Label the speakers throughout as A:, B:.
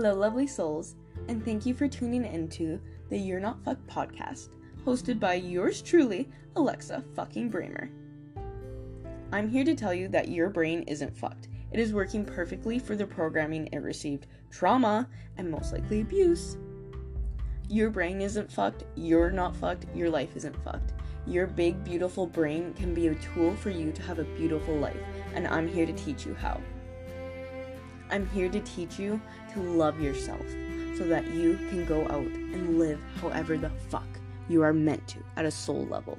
A: Hello, lovely souls, and thank you for tuning into the You're Not Fucked podcast, hosted by yours truly, Alexa fucking Bramer. I'm here to tell you that your brain isn't fucked. It is working perfectly for the programming it received trauma and most likely abuse. Your brain isn't fucked, you're not fucked, your life isn't fucked. Your big, beautiful brain can be a tool for you to have a beautiful life, and I'm here to teach you how. I'm here to teach you to love yourself so that you can go out and live however the fuck you are meant to at a soul level.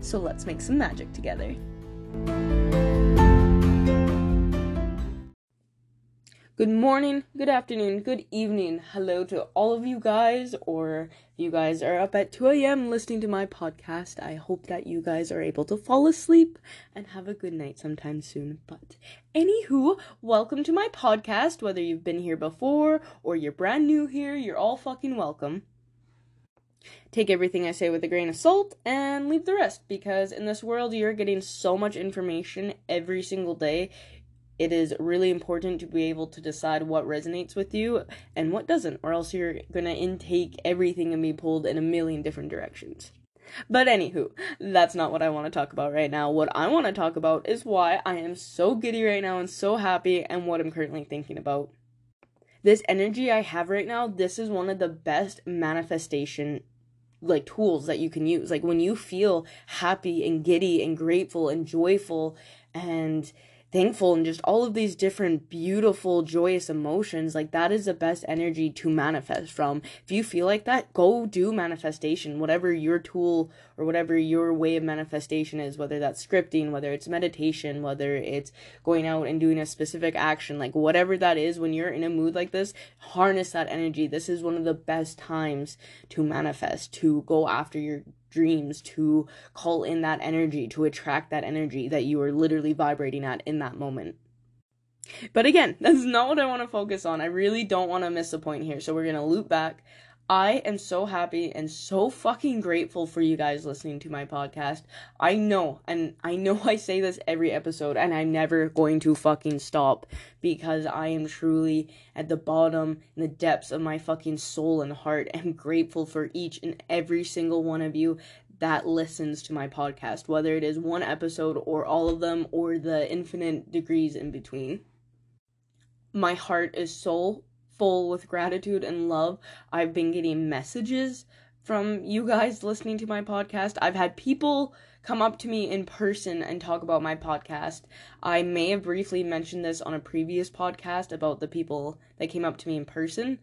A: So let's make some magic together. Good morning, good afternoon, good evening. Hello to all of you guys, or you guys are up at 2 a.m. listening to my podcast, I hope that you guys are able to fall asleep and have a good night sometime soon. But, anywho, welcome to my podcast. Whether you've been here before or you're brand new here, you're all fucking welcome. Take everything I say with a grain of salt and leave the rest because in this world you're getting so much information every single day it is really important to be able to decide what resonates with you and what doesn't, or else you're gonna intake everything and be pulled in a million different directions. But anywho, that's not what I want to talk about right now. What I want to talk about is why I am so giddy right now and so happy and what I'm currently thinking about. This energy I have right now, this is one of the best manifestation like tools that you can use. Like when you feel happy and giddy and grateful and joyful and thankful and just all of these different beautiful joyous emotions like that is the best energy to manifest from. If you feel like that go do manifestation whatever your tool or whatever your way of manifestation is whether that's scripting whether it's meditation whether it's going out and doing a specific action like whatever that is when you're in a mood like this harness that energy. This is one of the best times to manifest to go after your dreams to call in that energy, to attract that energy that you are literally vibrating at in that moment. But again, that's not what I want to focus on. I really don't want to miss a point here. So we're going to loop back. I am so happy and so fucking grateful for you guys listening to my podcast. I know, and I know I say this every episode, and I'm never going to fucking stop because I am truly at the bottom, in the depths of my fucking soul and heart, and grateful for each and every single one of you that listens to my podcast, whether it is one episode or all of them or the infinite degrees in between. My heart is so full with gratitude and love. I've been getting messages from you guys listening to my podcast. I've had people come up to me in person and talk about my podcast. I may have briefly mentioned this on a previous podcast about the people that came up to me in person,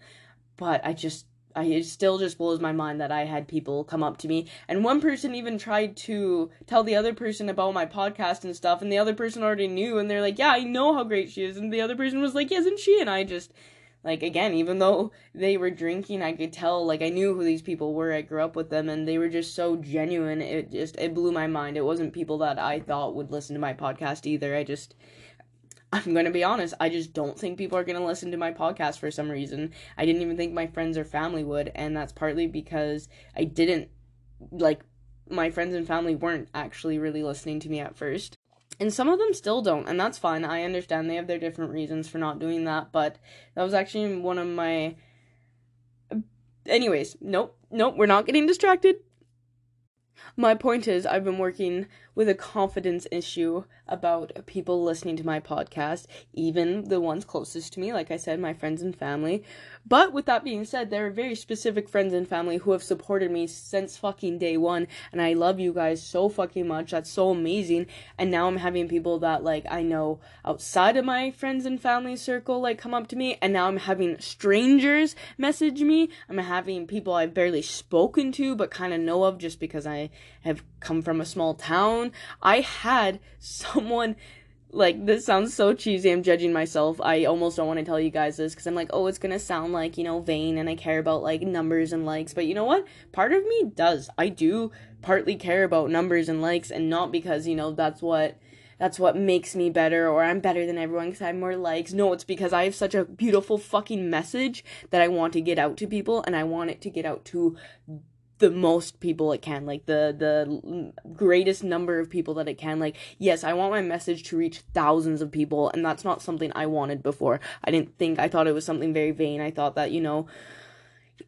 A: but I just I, it still just blows my mind that I had people come up to me, and one person even tried to tell the other person about my podcast and stuff, and the other person already knew, and they're like, "Yeah, I know how great she is," and the other person was like, "Isn't she?" And I just like again even though they were drinking i could tell like i knew who these people were. I grew up with them and they were just so genuine. It just it blew my mind. It wasn't people that i thought would listen to my podcast either. I just i'm going to be honest i just don't think people are going to listen to my podcast for some reason. I didn't even think my friends or family would and that's partly because i didn't like my friends and family weren't actually really listening to me at first and some of them still don't and that's fine. I understand they have their different reasons for not doing that but that was actually one of my anyways nope nope we're not getting distracted. My point is i've been working with a confidence issue about people listening to my podcast, even the ones closest to me, like I said, my friends and family. But with that being said, there are very specific friends and family who have supported me since fucking day one, and I love you guys so fucking much. That's so amazing. And now I'm having people that like I know outside of my friends and family circle like come up to me, and now I'm having strangers message me. I'm having people I've barely spoken to but kind of know of just because I have come from a small town. I had someone like this sounds so cheesy. I'm judging myself. I almost don't want to tell you guys this because I'm like, oh, it's gonna sound like you know vain, and I care about like numbers and likes. But you know what? Part of me does. I do partly care about numbers and likes, and not because you know that's what that's what makes me better or I'm better than everyone because I have more likes. No, it's because I have such a beautiful fucking message that I want to get out to people, and I want it to get out to the most people it can like the the greatest number of people that it can. Like yes i want my message to reach thousands of people and that's not something i wanted before. I didn't think i thought it was something very vain. I thought that you know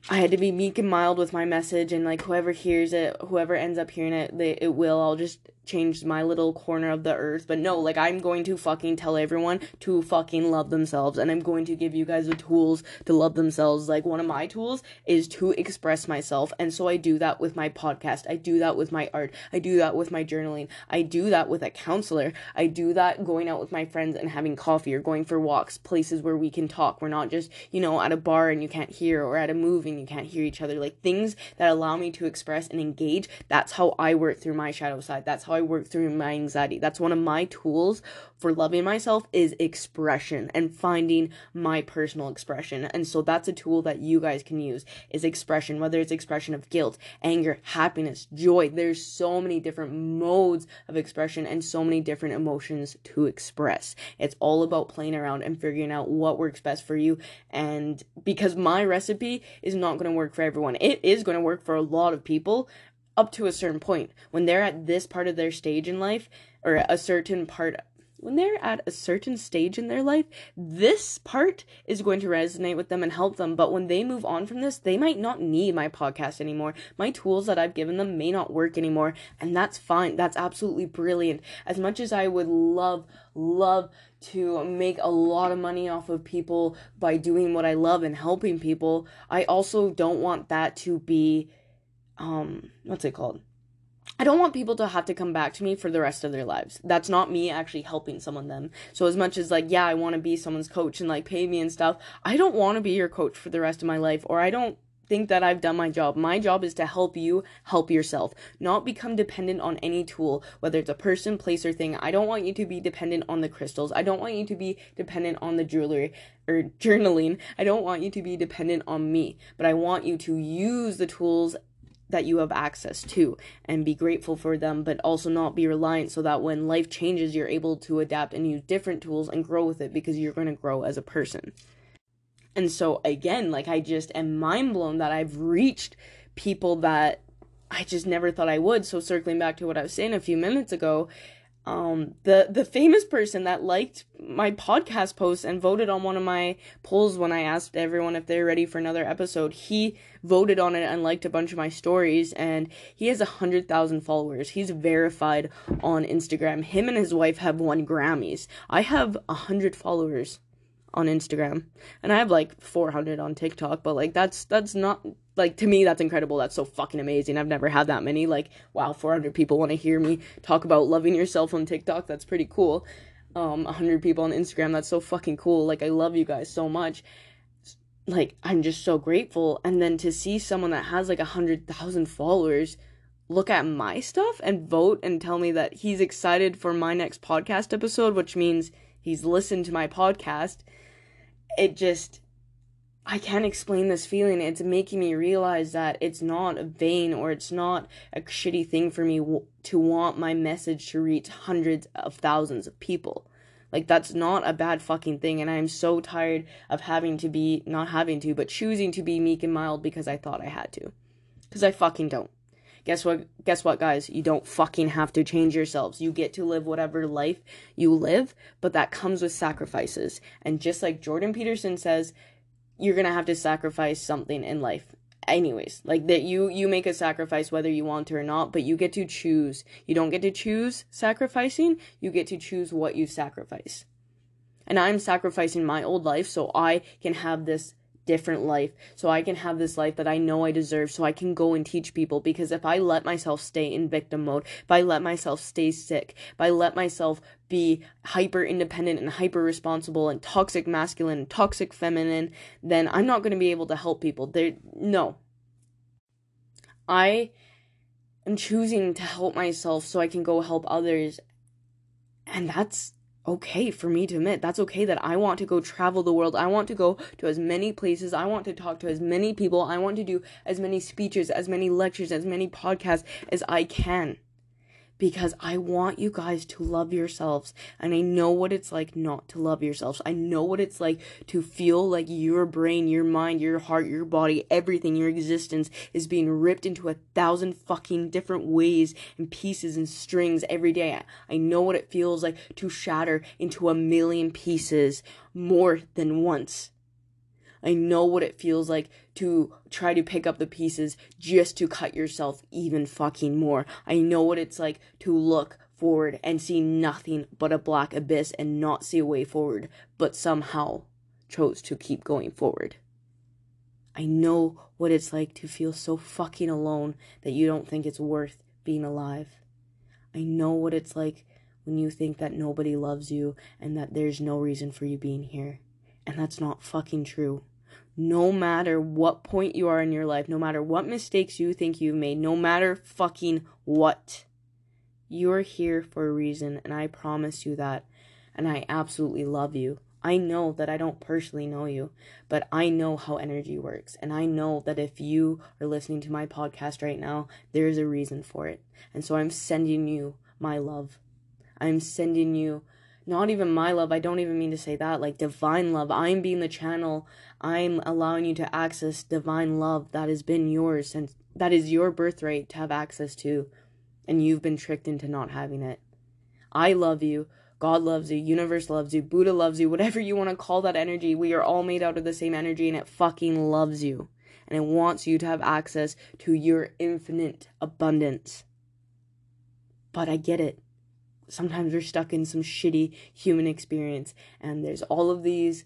A: I had to be meek and mild with my message, and like whoever hears it, whoever ends up hearing it, they it will. I'll just change my little corner of the earth. But no, like I'm going to fucking tell everyone to fucking love themselves, and I'm going to give you guys the tools to love themselves. Like one of my tools is to express myself, and so I do that with my podcast. I do that with my art. I do that with my journaling. I do that with a counselor. I do that going out with my friends and having coffee or going for walks, places where we can talk. We're not just you know at a bar and you can't hear, or at a movie and you can't hear each other. Like things that allow me to express and engage. That's how I work through my shadow side. That's how I work through my anxiety. That's one of my tools for loving myself is expression and finding my personal expression. And so that's a tool that you guys can use is expression, whether it's expression of guilt, anger, happiness, joy. There's so many different modes of expression and so many different emotions to express. It's all about playing around and figuring out what works best for you. And because my recipe is not going to work for everyone, it is going to work for a lot of people up to a certain point. When they're at this part of their stage in life, or a certain part when they're at a certain stage in their life, this part is going to resonate with them and help them. But when they move on from this, they might not need my podcast anymore. My tools that I've given them may not work anymore. And that's fine. That's absolutely brilliant. As much as I would love, love to make a lot of money off of people by doing what I love and helping people, I also don't want that to be, um, what's it called? I don't want people to have to come back to me for the rest of their lives. That's not me actually helping someone them. So as much as like, yeah, I want to be someone's coach and like pay me and stuff, I don't want to be your coach for the rest of my life or I don't think that I've done my job. My job is to help you help yourself, not become dependent on any tool, whether it's a person, place, or thing. I don't want you to be dependent on the crystals. I don't want you to be dependent on the jewelry or journaling. I don't want you to be dependent on me, but I want you to use the tools that you have access to and be grateful for them, but also not be reliant so that when life changes, you're able to adapt and use different tools and grow with it because you're going to grow as a person. And so, again, like I just am mind blown that I've reached people that I just never thought I would. So, circling back to what I was saying a few minutes ago, um the the famous person that liked my podcast post and voted on one of my polls when I asked everyone if they're ready for another episode he voted on it and liked a bunch of my stories and he has a hundred thousand followers. He's verified on Instagram. Him and his wife have won Grammys. I have a hundred followers on Instagram. And I have like 400 on TikTok but like that's that's not like to me that's incredible. That's so fucking amazing. I've never had that many. Like wow 400 people want to hear me talk about loving yourself on tiktok. That's pretty cool. Um 100 people on instagram. That's so fucking cool. Like i love you guys so much. Like i'm just so grateful. And then to see someone that has like a hundred thousand followers look at my stuff and vote and tell me that he's excited for my next podcast episode which means he's listened to my podcast it just I can't explain this feeling. It's making me realize that it's not a vain or it's not a shitty thing for me w- to want my message to reach hundreds of thousands of people. Like, that's not a bad fucking thing. And I'm so tired of having to be, not having to, but choosing to be meek and mild because I thought I had to. Because I fucking don't. Guess what? Guess what, guys? You don't fucking have to change yourselves. You get to live whatever life you live, but that comes with sacrifices. And just like Jordan Peterson says, you're gonna have to sacrifice something in life anyways like that you you make a sacrifice whether you want to or not but you get to choose you don't get to choose sacrificing you get to choose what you sacrifice and i'm sacrificing my old life so i can have this different life so I can have this life that I know I deserve so I can go and teach people because if I let myself stay in victim mode, if I let myself stay sick, if I let myself be hyper independent and hyper responsible and toxic masculine and toxic feminine, then I'm not going to be able to help people. There no. I am choosing to help myself so I can go help others. And that's okay for me to admit. That's okay that I want to go travel the world. I want to go to as many places. I want to talk to as many people. I want to do as many speeches, as many lectures, as many podcasts as I can. Because I want you guys to love yourselves. And I know what it's like not to love yourselves. I know what it's like to feel like your brain, your mind, your heart, your body, everything, your existence is being ripped into a thousand fucking different ways and pieces and strings every day. I know what it feels like to shatter into a million pieces more than once. I know what it feels like to try to pick up the pieces just to cut yourself even fucking more. I know what it's like to look forward and see nothing but a black abyss and not see a way forward, but somehow chose to keep going forward. I know what it's like to feel so fucking alone that you don't think it's worth being alive. I know what it's like when you think that nobody loves you and that there's no reason for you being here. And that's not fucking true no matter what point you are in your life, no matter what mistakes you think you've made, no matter fucking what, you're here for a reason, and I promise you that. And I absolutely love you. I know that I don't personally know you, but I know how energy works. And I know that if you are listening to my podcast right now, there is a reason for it. And so I'm sending you my love. I'm sending you not even my love. I don't even mean to say that. Like divine love. I'm being the channel. I'm allowing you to access divine love that has been yours since that is your birthright to have access to. And you've been tricked into not having it. I love you. God loves you. Universe loves you. Buddha loves you. Whatever you want to call that energy. We are all made out of the same energy and it fucking loves you. And it wants you to have access to your infinite abundance. But I get it sometimes we're stuck in some shitty human experience and there's all of these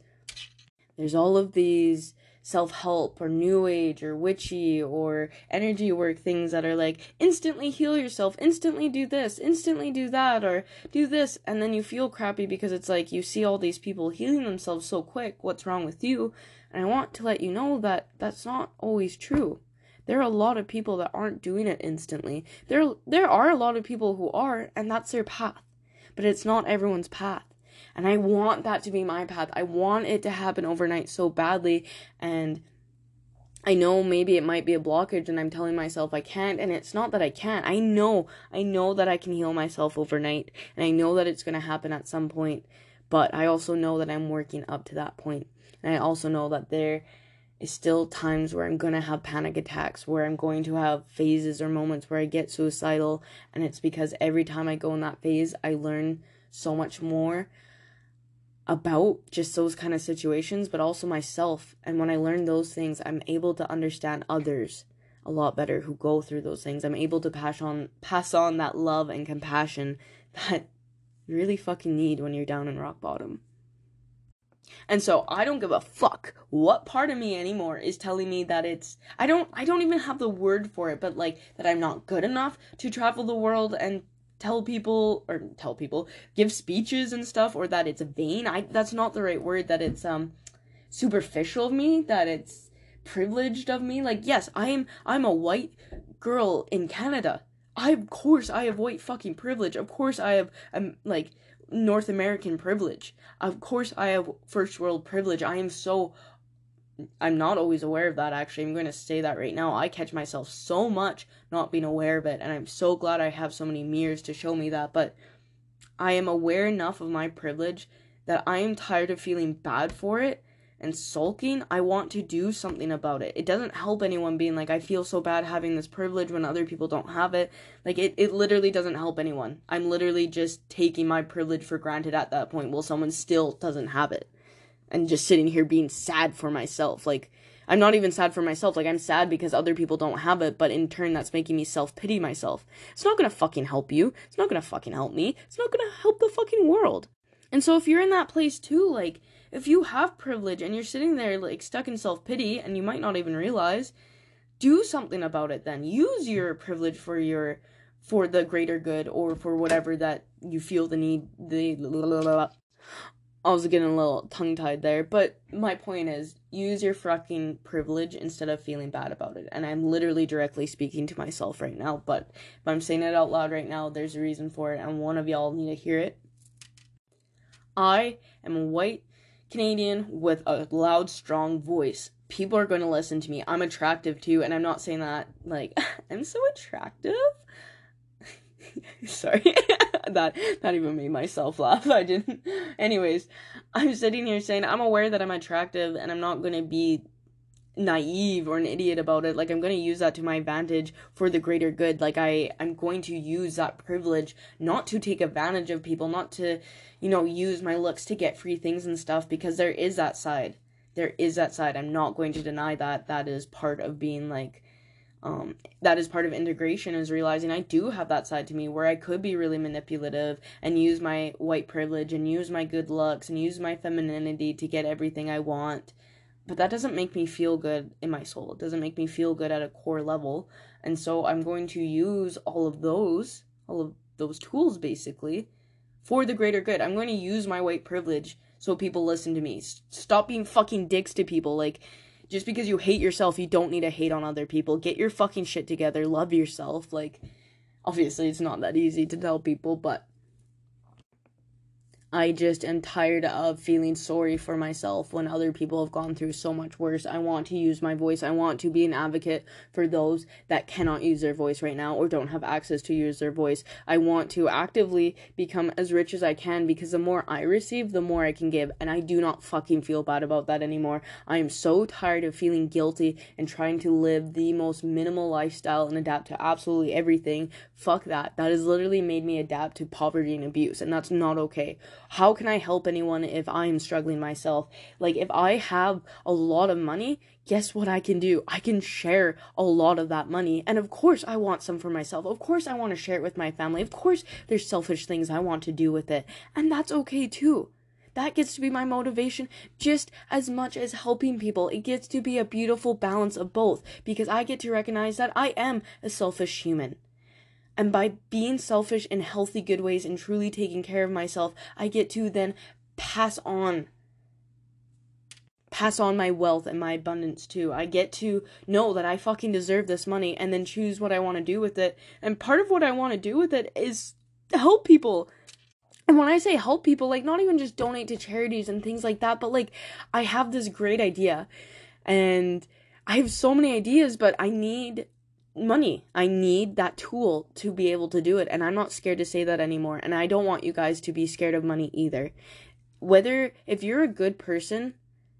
A: there's all of these self-help or new age or witchy or energy work things that are like instantly heal yourself instantly do this instantly do that or do this and then you feel crappy because it's like you see all these people healing themselves so quick what's wrong with you? And i want to let you know that that's not always true there are a lot of people that aren't doing it instantly. There there are a lot of people who are and that's their path. But it's not everyone's path. And I want that to be my path. I want it to happen overnight so badly and I know maybe it might be a blockage and I'm telling myself I can't and it's not that I can't. I know. I know that I can heal myself overnight and I know that it's going to happen at some point, but I also know that I'm working up to that point. And I also know that there is still times where I'm going to have panic attacks, where I'm going to have phases or moments where I get suicidal. And it's because every time I go in that phase, I learn so much more about just those kind of situations, but also myself. And when I learn those things, I'm able to understand others a lot better who go through those things. I'm able to pass on pass on that love and compassion that you really fucking need when you're down in rock bottom. And so I don't give a fuck what part of me anymore is telling me that it's I don't I don't even have the word for it, but like that I'm not good enough to travel the world and tell people or tell people give speeches and stuff or that it's vain. I that's not the right word that it's um superficial of me, that it's privileged of me. Like yes, I am I'm a white girl in Canada. I of course I have white fucking privilege. Of course I have I'm like North American privilege. Of course, I have first world privilege. I am so. I'm not always aware of that, actually. I'm going to say that right now. I catch myself so much not being aware of it, and I'm so glad I have so many mirrors to show me that. But I am aware enough of my privilege that I am tired of feeling bad for it and sulking, I want to do something about it. It doesn't help anyone being like, I feel so bad having this privilege when other people don't have it. Like, it, it literally doesn't help anyone. I'm literally just taking my privilege for granted at that point while someone still doesn't have it. And just sitting here being sad for myself. Like, I'm not even sad for myself. Like, I'm sad because other people don't have it, but in turn, that's making me self pity myself. It's not gonna fucking help you. It's not gonna fucking help me. It's not gonna help the fucking world. And so, if you're in that place too, like, if you have privilege and you're sitting there like stuck in self-pity and you might not even realize do something about it then use your privilege for your for the greater good or for whatever that you feel the need the I was getting a little tongue tied there, but my point is use your fucking privilege instead of feeling bad about it. And I'm literally directly speaking to myself right now, but if I'm saying it out loud right now, there's a reason for it, and one of y'all need to hear it. I am a white Canadian with a loud, strong voice. People are going to listen to me. I'm attractive too, and I'm not saying that like I'm so attractive. sorry. that that even made myself laugh. I didn't. Anyways, I'm sitting here saying I'm aware that I'm attractive and I'm not going to be naive or an idiot about it like i'm going to use that to my advantage for the greater good. Like i i'm going to use that privilege not to take advantage of people not to you know use my looks to get free things and stuff because there is that side. There is that side. I'm not going to deny that. That is part of being like um, that is part of integration is realizing I do have that side to me where I could be really manipulative and use my white privilege and use my good looks and use my femininity to get everything I want. But that doesn't make me feel good in my soul. It doesn't make me feel good at a core level. And so I'm going to use all of those, all of those tools basically, for the greater good. I'm going to use my white privilege so people listen to me. Stop being fucking dicks to people. Like, just because you hate yourself, you don't need to hate on other people. Get your fucking shit together. Love yourself. Like, obviously, it's not that easy to tell people, but I just am tired of feeling sorry for myself when other people have gone through so much worse. I want to use my voice. I want to be an advocate for those that cannot use their voice right now or don't have access to use their voice. I want to actively become as rich as I can because the more I receive, the more I can give. And I do not fucking feel bad about that anymore. I am so tired of feeling guilty and trying to live the most minimal lifestyle and adapt to absolutely everything. Fuck that. That has literally made me adapt to poverty and abuse, and that's not okay how can I help anyone if I'm struggling myself? Like, if I have a lot of money, guess what I can do? I can share a lot of that money. And of course, I want some for myself. Of course, I want to share it with my family. Of course, there's selfish things I want to do with it. And that's okay too. That gets to be my motivation just as much as helping people. It gets to be a beautiful balance of both because I get to recognize that I am a selfish human. And by being selfish in healthy, good ways and truly taking care of myself, I get to then pass on pass on my wealth and my abundance too. I get to know that I fucking deserve this money and then choose what I want to do with it. And part of what I want to do with it is help people. And when I say help people, like not even just donate to charities and things like that, but like I have this great idea and I have so many ideas, but I need money. I need that tool to be able to do it. And I'm not scared to say that anymore. And I don't want you guys to be scared of money either. Whether, if you're a good person,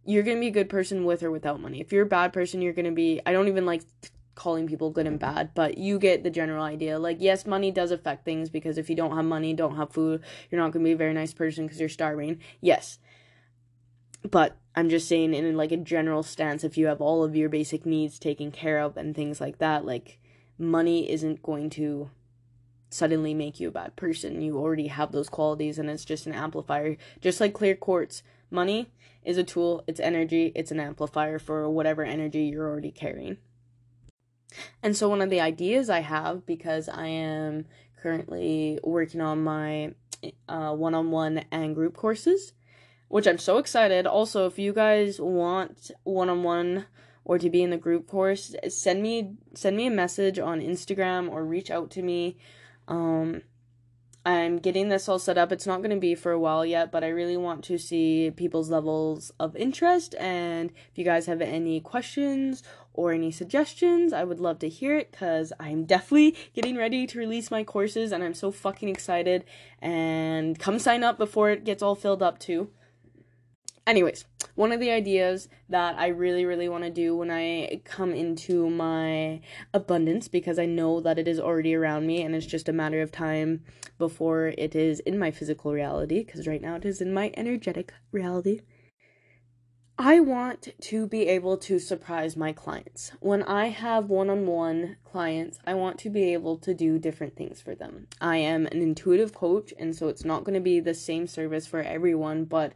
A: you're going to be a good person with or without money. If you're a bad person, you're going to be, I don't even like calling people good and bad, but you get the general idea. Like, yes, money does affect things because if you don't have money, don't have food, you're not going to be a very nice person because you're starving. Yes. But I'm just saying in like a general stance if you have all of your basic needs taken care of and things like that, like money isn't going to suddenly make you a bad person. You already have those qualities and it's just an amplifier. Just like clear quartz, money is a tool, it's energy, it's an amplifier for whatever energy you're already carrying. And so one of the ideas I have because I am currently working on my uh, one-on-one and group courses which I'm so excited. Also, if you guys want one-on-one or to be in the group course, send me send me a message on Instagram or reach out to me. Um I'm getting this all set up. It's not going to be for a while yet, but I really want to see people's levels of interest. And if you guys have any questions or any suggestions, I would love to hear it because I'm definitely getting ready to release my courses and I'm so fucking excited. And come sign up before it gets all filled up, too. Anyways, one of the ideas that I really, really want to do when I come into my abundance, because I know that it is already around me and it's just a matter of time before it is in my physical reality, because right now it is in my energetic reality. I want to be able to surprise my clients. When I have one on one clients, I want to be able to do different things for them. I am an intuitive coach, and so it's not going to be the same service for everyone, but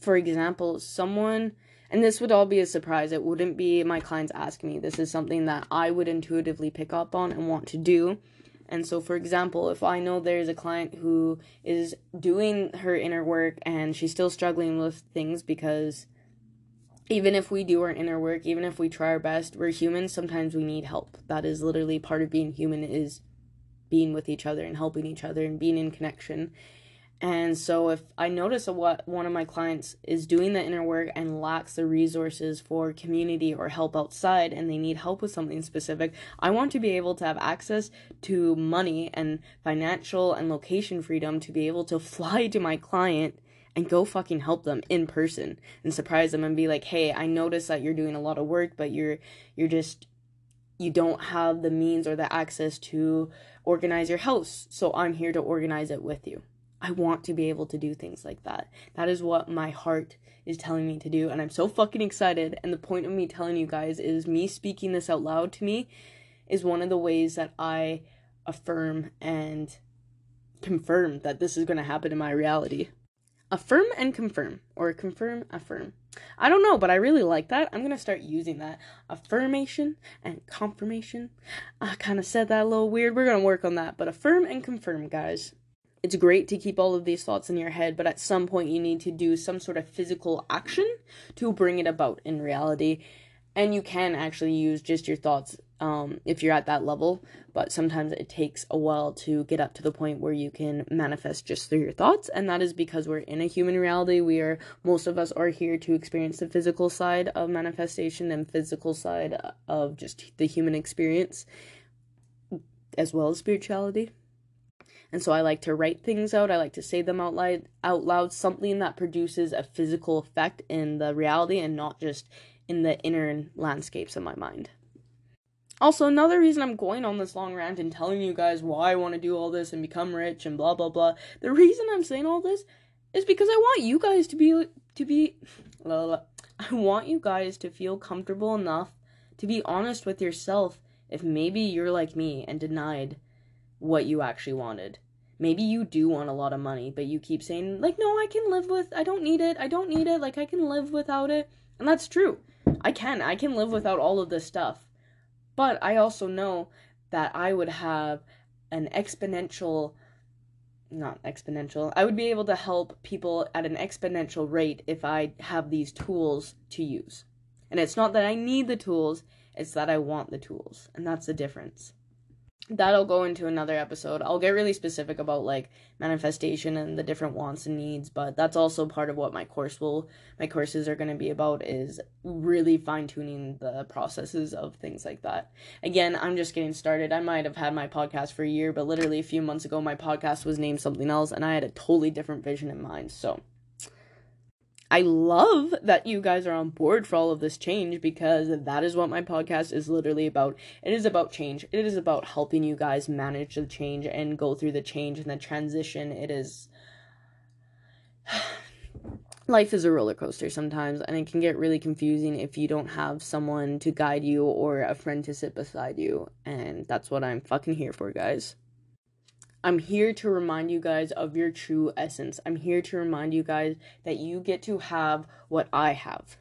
A: for example, someone, and this would all be a surprise, it wouldn't be my clients asking me. This is something that I would intuitively pick up on and want to do. And so, for example, if I know there's a client who is doing her inner work and she's still struggling with things because even if we do our inner work, even if we try our best, we're humans, sometimes we need help. That is literally part of being human is being with each other and helping each other and being in connection. And so if I notice what one of my clients is doing the inner work and lacks the resources for community or help outside and they need help with something specific, I want to be able to have access to money and financial and location freedom to be able to fly to my client and go fucking help them in person and surprise them and be like, "Hey, I notice that you're doing a lot of work, but you're you're just you don't have the means or the access to organize your house. So I'm here to organize it with you." I want to be able to do things like that. That is what my heart is telling me to do, and I'm so fucking excited. And the point of me telling you guys is me speaking this out loud to me is one of the ways that I affirm and confirm that this is going to happen in my reality. Affirm and confirm, or confirm, affirm. I don't know, but I really like that. I'm going to start using that. Affirmation and confirmation. I kind of said that a little weird. We're going to work on that, but affirm and confirm, guys it's great to keep all of these thoughts in your head, but at some point you need to do some sort of physical action to bring it about in reality. And you can actually use just your thoughts um, if you're at that level, but sometimes it takes a while to get up to the point where you can manifest just through your thoughts. And that is because we're in a human reality. We are, most of us are here to experience the physical side of manifestation and physical side of just the human experience, as well as spirituality. And so I like to write things out. I like to say them out loud, out loud, something that produces a physical effect in the reality and not just in the inner landscapes of my mind. Also, another reason I'm going on this long rant and telling you guys why I want to do all this and become rich and blah blah blah. The reason I'm saying all this is because I want you guys to be to be blah, blah. I want you guys to feel comfortable enough to be honest with yourself if maybe you're like me and denied what you actually wanted. Maybe you do want a lot of money, but you keep saying, like, no, I can live with, I don't need it, I don't need it, like, I can live without it. And that's true. I can, I can live without all of this stuff. But I also know that I would have an exponential, not exponential, I would be able to help people at an exponential rate if I have these tools to use. And it's not that I need the tools, it's that I want the tools. And that's the difference that'll go into another episode. I'll get really specific about like manifestation and the different wants and needs, but that's also part of what my course will my courses are going to be about is really fine-tuning the processes of things like that. Again, I'm just getting started. I might have had my podcast for a year, but literally a few months ago my podcast was named something else and I had a totally different vision in mind. So, I love that you guys are on board for all of this change because that is what my podcast is literally about. It is about change. It is about helping you guys manage the change and go through the change and the transition. It is life is a roller coaster sometimes and it can get really confusing if you don't have someone to guide you or a friend to sit beside you and that's what I'm fucking here for guys. I'm here to remind you guys of your true essence. I'm here to remind you guys that you get to have what I have.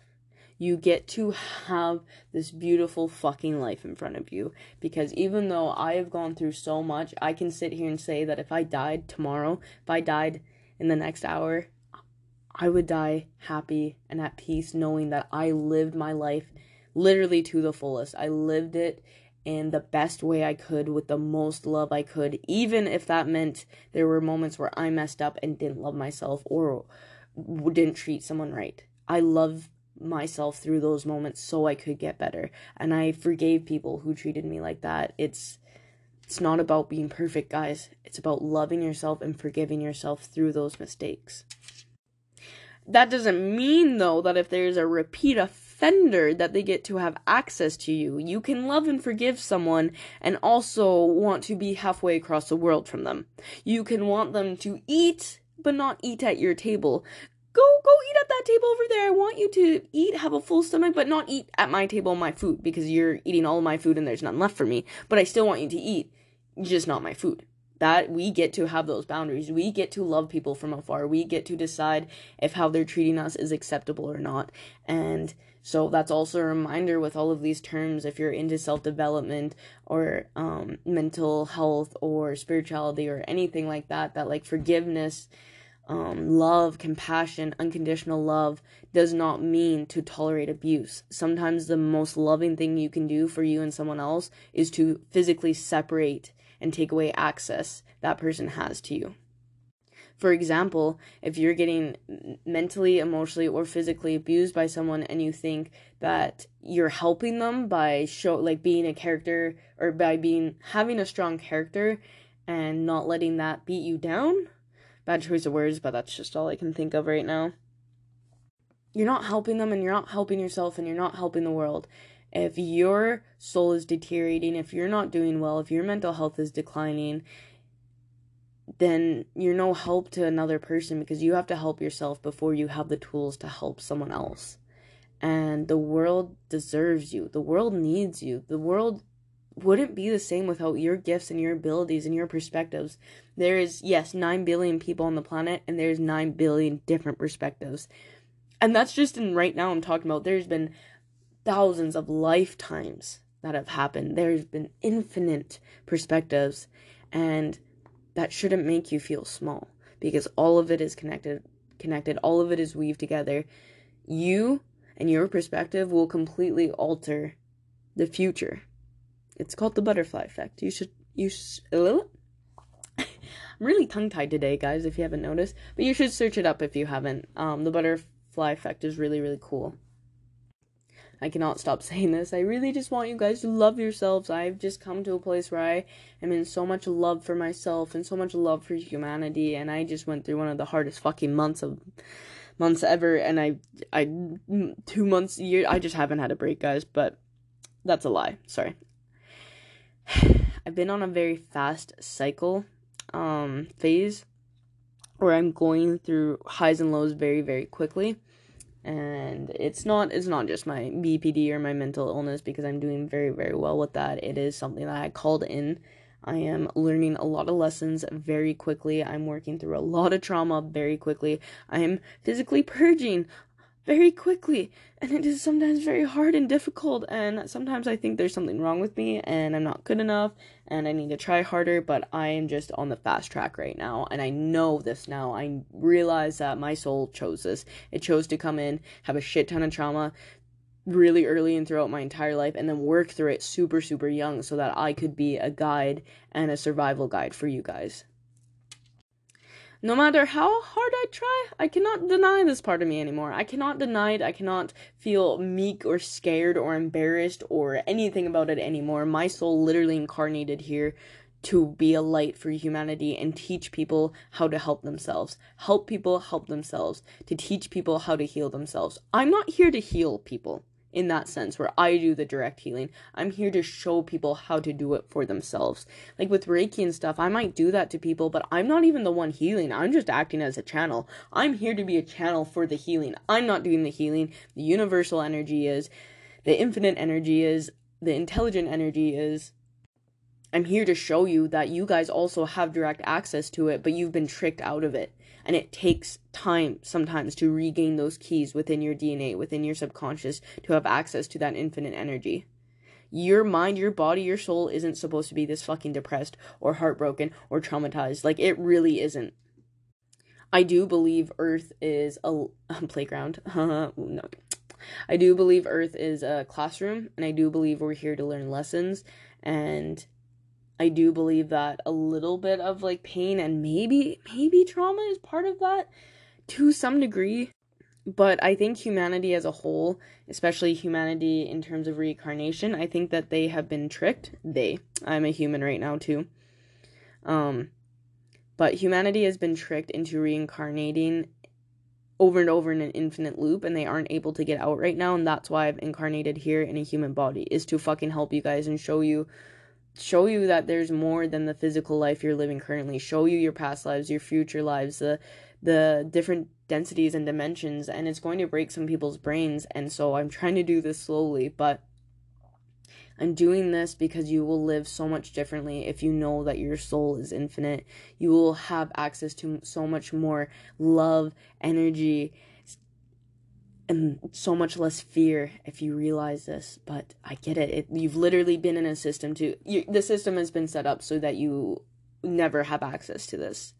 A: You get to have this beautiful fucking life in front of you. Because even though I have gone through so much, I can sit here and say that if I died tomorrow, if I died in the next hour, I would die happy and at peace knowing that I lived my life literally to the fullest. I lived it in the best way I could with the most love I could, even if that meant there were moments where I messed up and didn't love myself or didn't treat someone right. I love myself through those moments so I could get better. And I forgave people who treated me like that. It's it's not about being perfect, guys. It's about loving yourself and forgiving yourself through those mistakes. That doesn't mean though that if there's a repeat of offender that they get to have access to you. You can love and forgive someone and also want to be halfway across the world from them. You can want them to eat, but not eat at your table. Go, go eat at that table over there. I want you to eat, have a full stomach, but not eat at my table my food because you're eating all my food and there's none left for me. But I still want you to eat, just not my food that we get to have those boundaries. We get to love people from afar. We get to decide if how they're treating us is acceptable or not. And so that's also a reminder with all of these terms if you're into self development or um, mental health or spirituality or anything like that, that like forgiveness, um, love, compassion, unconditional love does not mean to tolerate abuse. Sometimes the most loving thing you can do for you and someone else is to physically separate and take away access that person has to you. For example, if you're getting mentally, emotionally, or physically abused by someone and you think that you're helping them by show like being a character or by being having a strong character and not letting that beat you down. Bad choice of words, but that's just all I can think of right now. You're not helping them and you're not helping yourself and you're not helping the world if your soul is deteriorating, if you're not doing well, if your mental health is declining, then you're no help to another person because you have to help yourself before you have the tools to help someone else. And the world deserves you. The world needs you. The world wouldn't be the same without your gifts and your abilities and your perspectives. There is, yes, 9 billion people on the planet, and there's 9 billion different perspectives. And that's just in right now I'm talking about. There's been thousands of lifetimes that have happened. There's been infinite perspectives, and that shouldn't make you feel small because all of it is connected. Connected, all of it is weaved together. You and your perspective will completely alter the future. It's called the butterfly effect. You should you sh- I'm really tongue tied today, guys. If you haven't noticed, but you should search it up if you haven't. Um, the butterfly effect is really really cool. I cannot stop saying this. I really just want you guys to love yourselves. I've just come to a place where I am in so much love for myself and so much love for humanity and I just went through one of the hardest fucking months of months ever and I I 2 months year I just haven't had a break, guys, but that's a lie. Sorry. I've been on a very fast cycle um phase where I'm going through highs and lows very very quickly and it's not it's not just my BPD or my mental illness because I'm doing very very well with that. It is something that I called in. I am learning a lot of lessons very quickly. I'm working through a lot of trauma very quickly. I am physically purging very quickly and it is sometimes very hard and difficult and sometimes i think there's something wrong with me and i'm not good enough and i need to try harder but i am just on the fast track right now and i know this now. I realize that my soul chose this. It chose to come in have a shit ton of trauma really early and throughout my entire life and then work through it super super young so that i could be a guide and a survival guide for you guys no matter how hard I try, I cannot deny this part of me anymore. I cannot deny it. I cannot feel meek or scared or embarrassed or anything about it anymore. My soul literally incarnated here to be a light for humanity and teach people how to help themselves. Help people help themselves. To teach people how to heal themselves. I'm not here to heal people in that sense where I do the direct healing. I'm here to show people how to do it for themselves. Like with Reiki and stuff, I might do that to people, but I'm not even the one healing. I'm just acting as a channel. I'm here to be a channel for the healing. I'm not doing the healing. The universal energy is, the infinite energy is, the intelligent energy is. I'm here to show you that you guys also have direct access to it, but you've been tricked out of it and it takes time sometimes to regain those keys within your DNA, within your subconscious to have access to that infinite energy. Your mind, your body, your soul isn't supposed to be this fucking depressed or heartbroken or traumatized. Like it really isn't. I do believe Earth is a, a playground. no. I do believe Earth is a classroom, and I do believe we're here to learn lessons and I do believe that a little bit of like pain and maybe maybe trauma is part of that to some degree. But I think humanity as a whole, especially humanity in terms of reincarnation, I think that they have been tricked. They. I'm a human right now too. Um but humanity has been tricked into reincarnating over and over in an infinite loop and they aren't able to get out right now and that's why I've incarnated here in a human body is to fucking help you guys and show you show you that there's more than the physical life you're living currently. Show you your past lives your future lives the the different densities and dimensions and it's going to break some people's brains. And so i'm trying to do this slowly but i'm doing this because you will live so much differently if you know that your soul is infinite. You will have access to so much more love energy and so much less fear if you realize this but i get it, it you've literally been in a system to you, the system has been set up so that you never have access to this.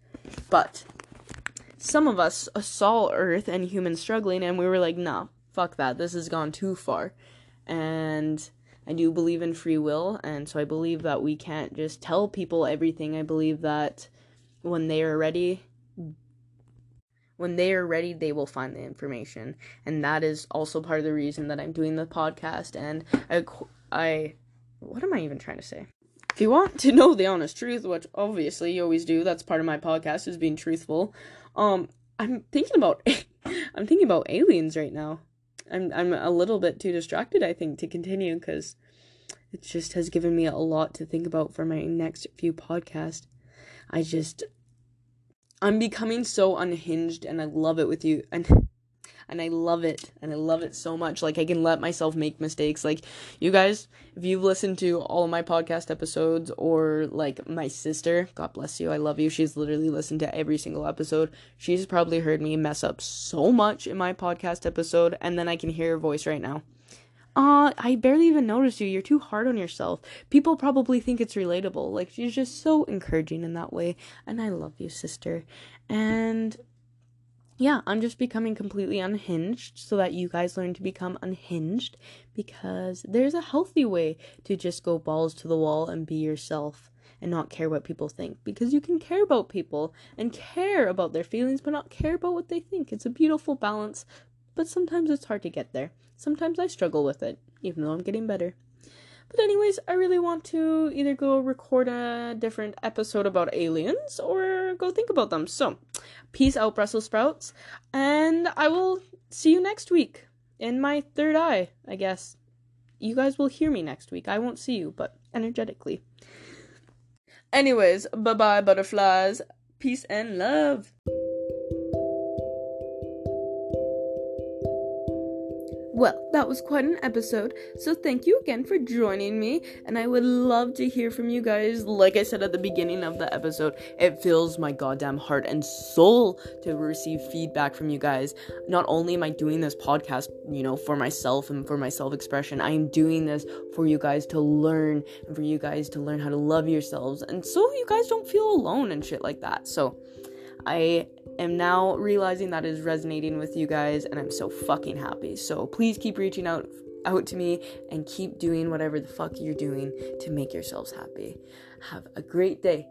A: But some of us saw earth and humans struggling and we were like nah fuck that. This has gone too far. And i do believe in free will. And so i believe that we can't just tell people everything. I believe that when they are ready when they are ready, they will find the information. And that is also part of the reason that I'm doing the podcast. And I, I what am I even trying to say? If you want to know the honest truth, which obviously you always do, that's part of my podcast is being truthful. Um, I'm thinking about I'm thinking about aliens right now. I'm I'm a little bit too distracted, I think, to continue because it just has given me a lot to think about for my next few podcasts. I just I'm becoming so unhinged and I love it with you and and I love it and I love it so much. Like I can let myself make mistakes. Like you guys, if you've listened to all of my podcast episodes or like my sister, God bless you, I love you. She's literally listened to every single episode. She's probably heard me mess up so much in my podcast episode and then I can hear her voice right now. Uh, I barely even noticed you. You're too hard on yourself. People probably think it's relatable. Like, she's just so encouraging in that way. And I love you, sister. And yeah, I'm just becoming completely unhinged so that you guys learn to become unhinged because there's a healthy way to just go balls to the wall and be yourself and not care what people think because you can care about people and care about their feelings but not care about what they think. It's a beautiful balance, but sometimes it's hard to get there. Sometimes I struggle with it, even though I'm getting better. But, anyways, I really want to either go record a different episode about aliens or go think about them. So, peace out, Brussels sprouts. And I will see you next week in my third eye, I guess. You guys will hear me next week. I won't see you, but energetically. Anyways, bye bye, butterflies. Peace and love. Well, that was quite an episode, so thank you again for joining me, and I would love to hear from you guys. Like I said at the beginning of the episode, it fills my goddamn heart and soul to receive feedback from you guys. Not only am I doing this podcast, you know, for myself and for my self expression, I am doing this for you guys to learn and for you guys to learn how to love yourselves, and so you guys don't feel alone and shit like that. So, I am now realizing that is resonating with you guys and I'm so fucking happy. So please keep reaching out out to me and keep doing whatever the fuck you're doing to make yourselves happy. Have a great day.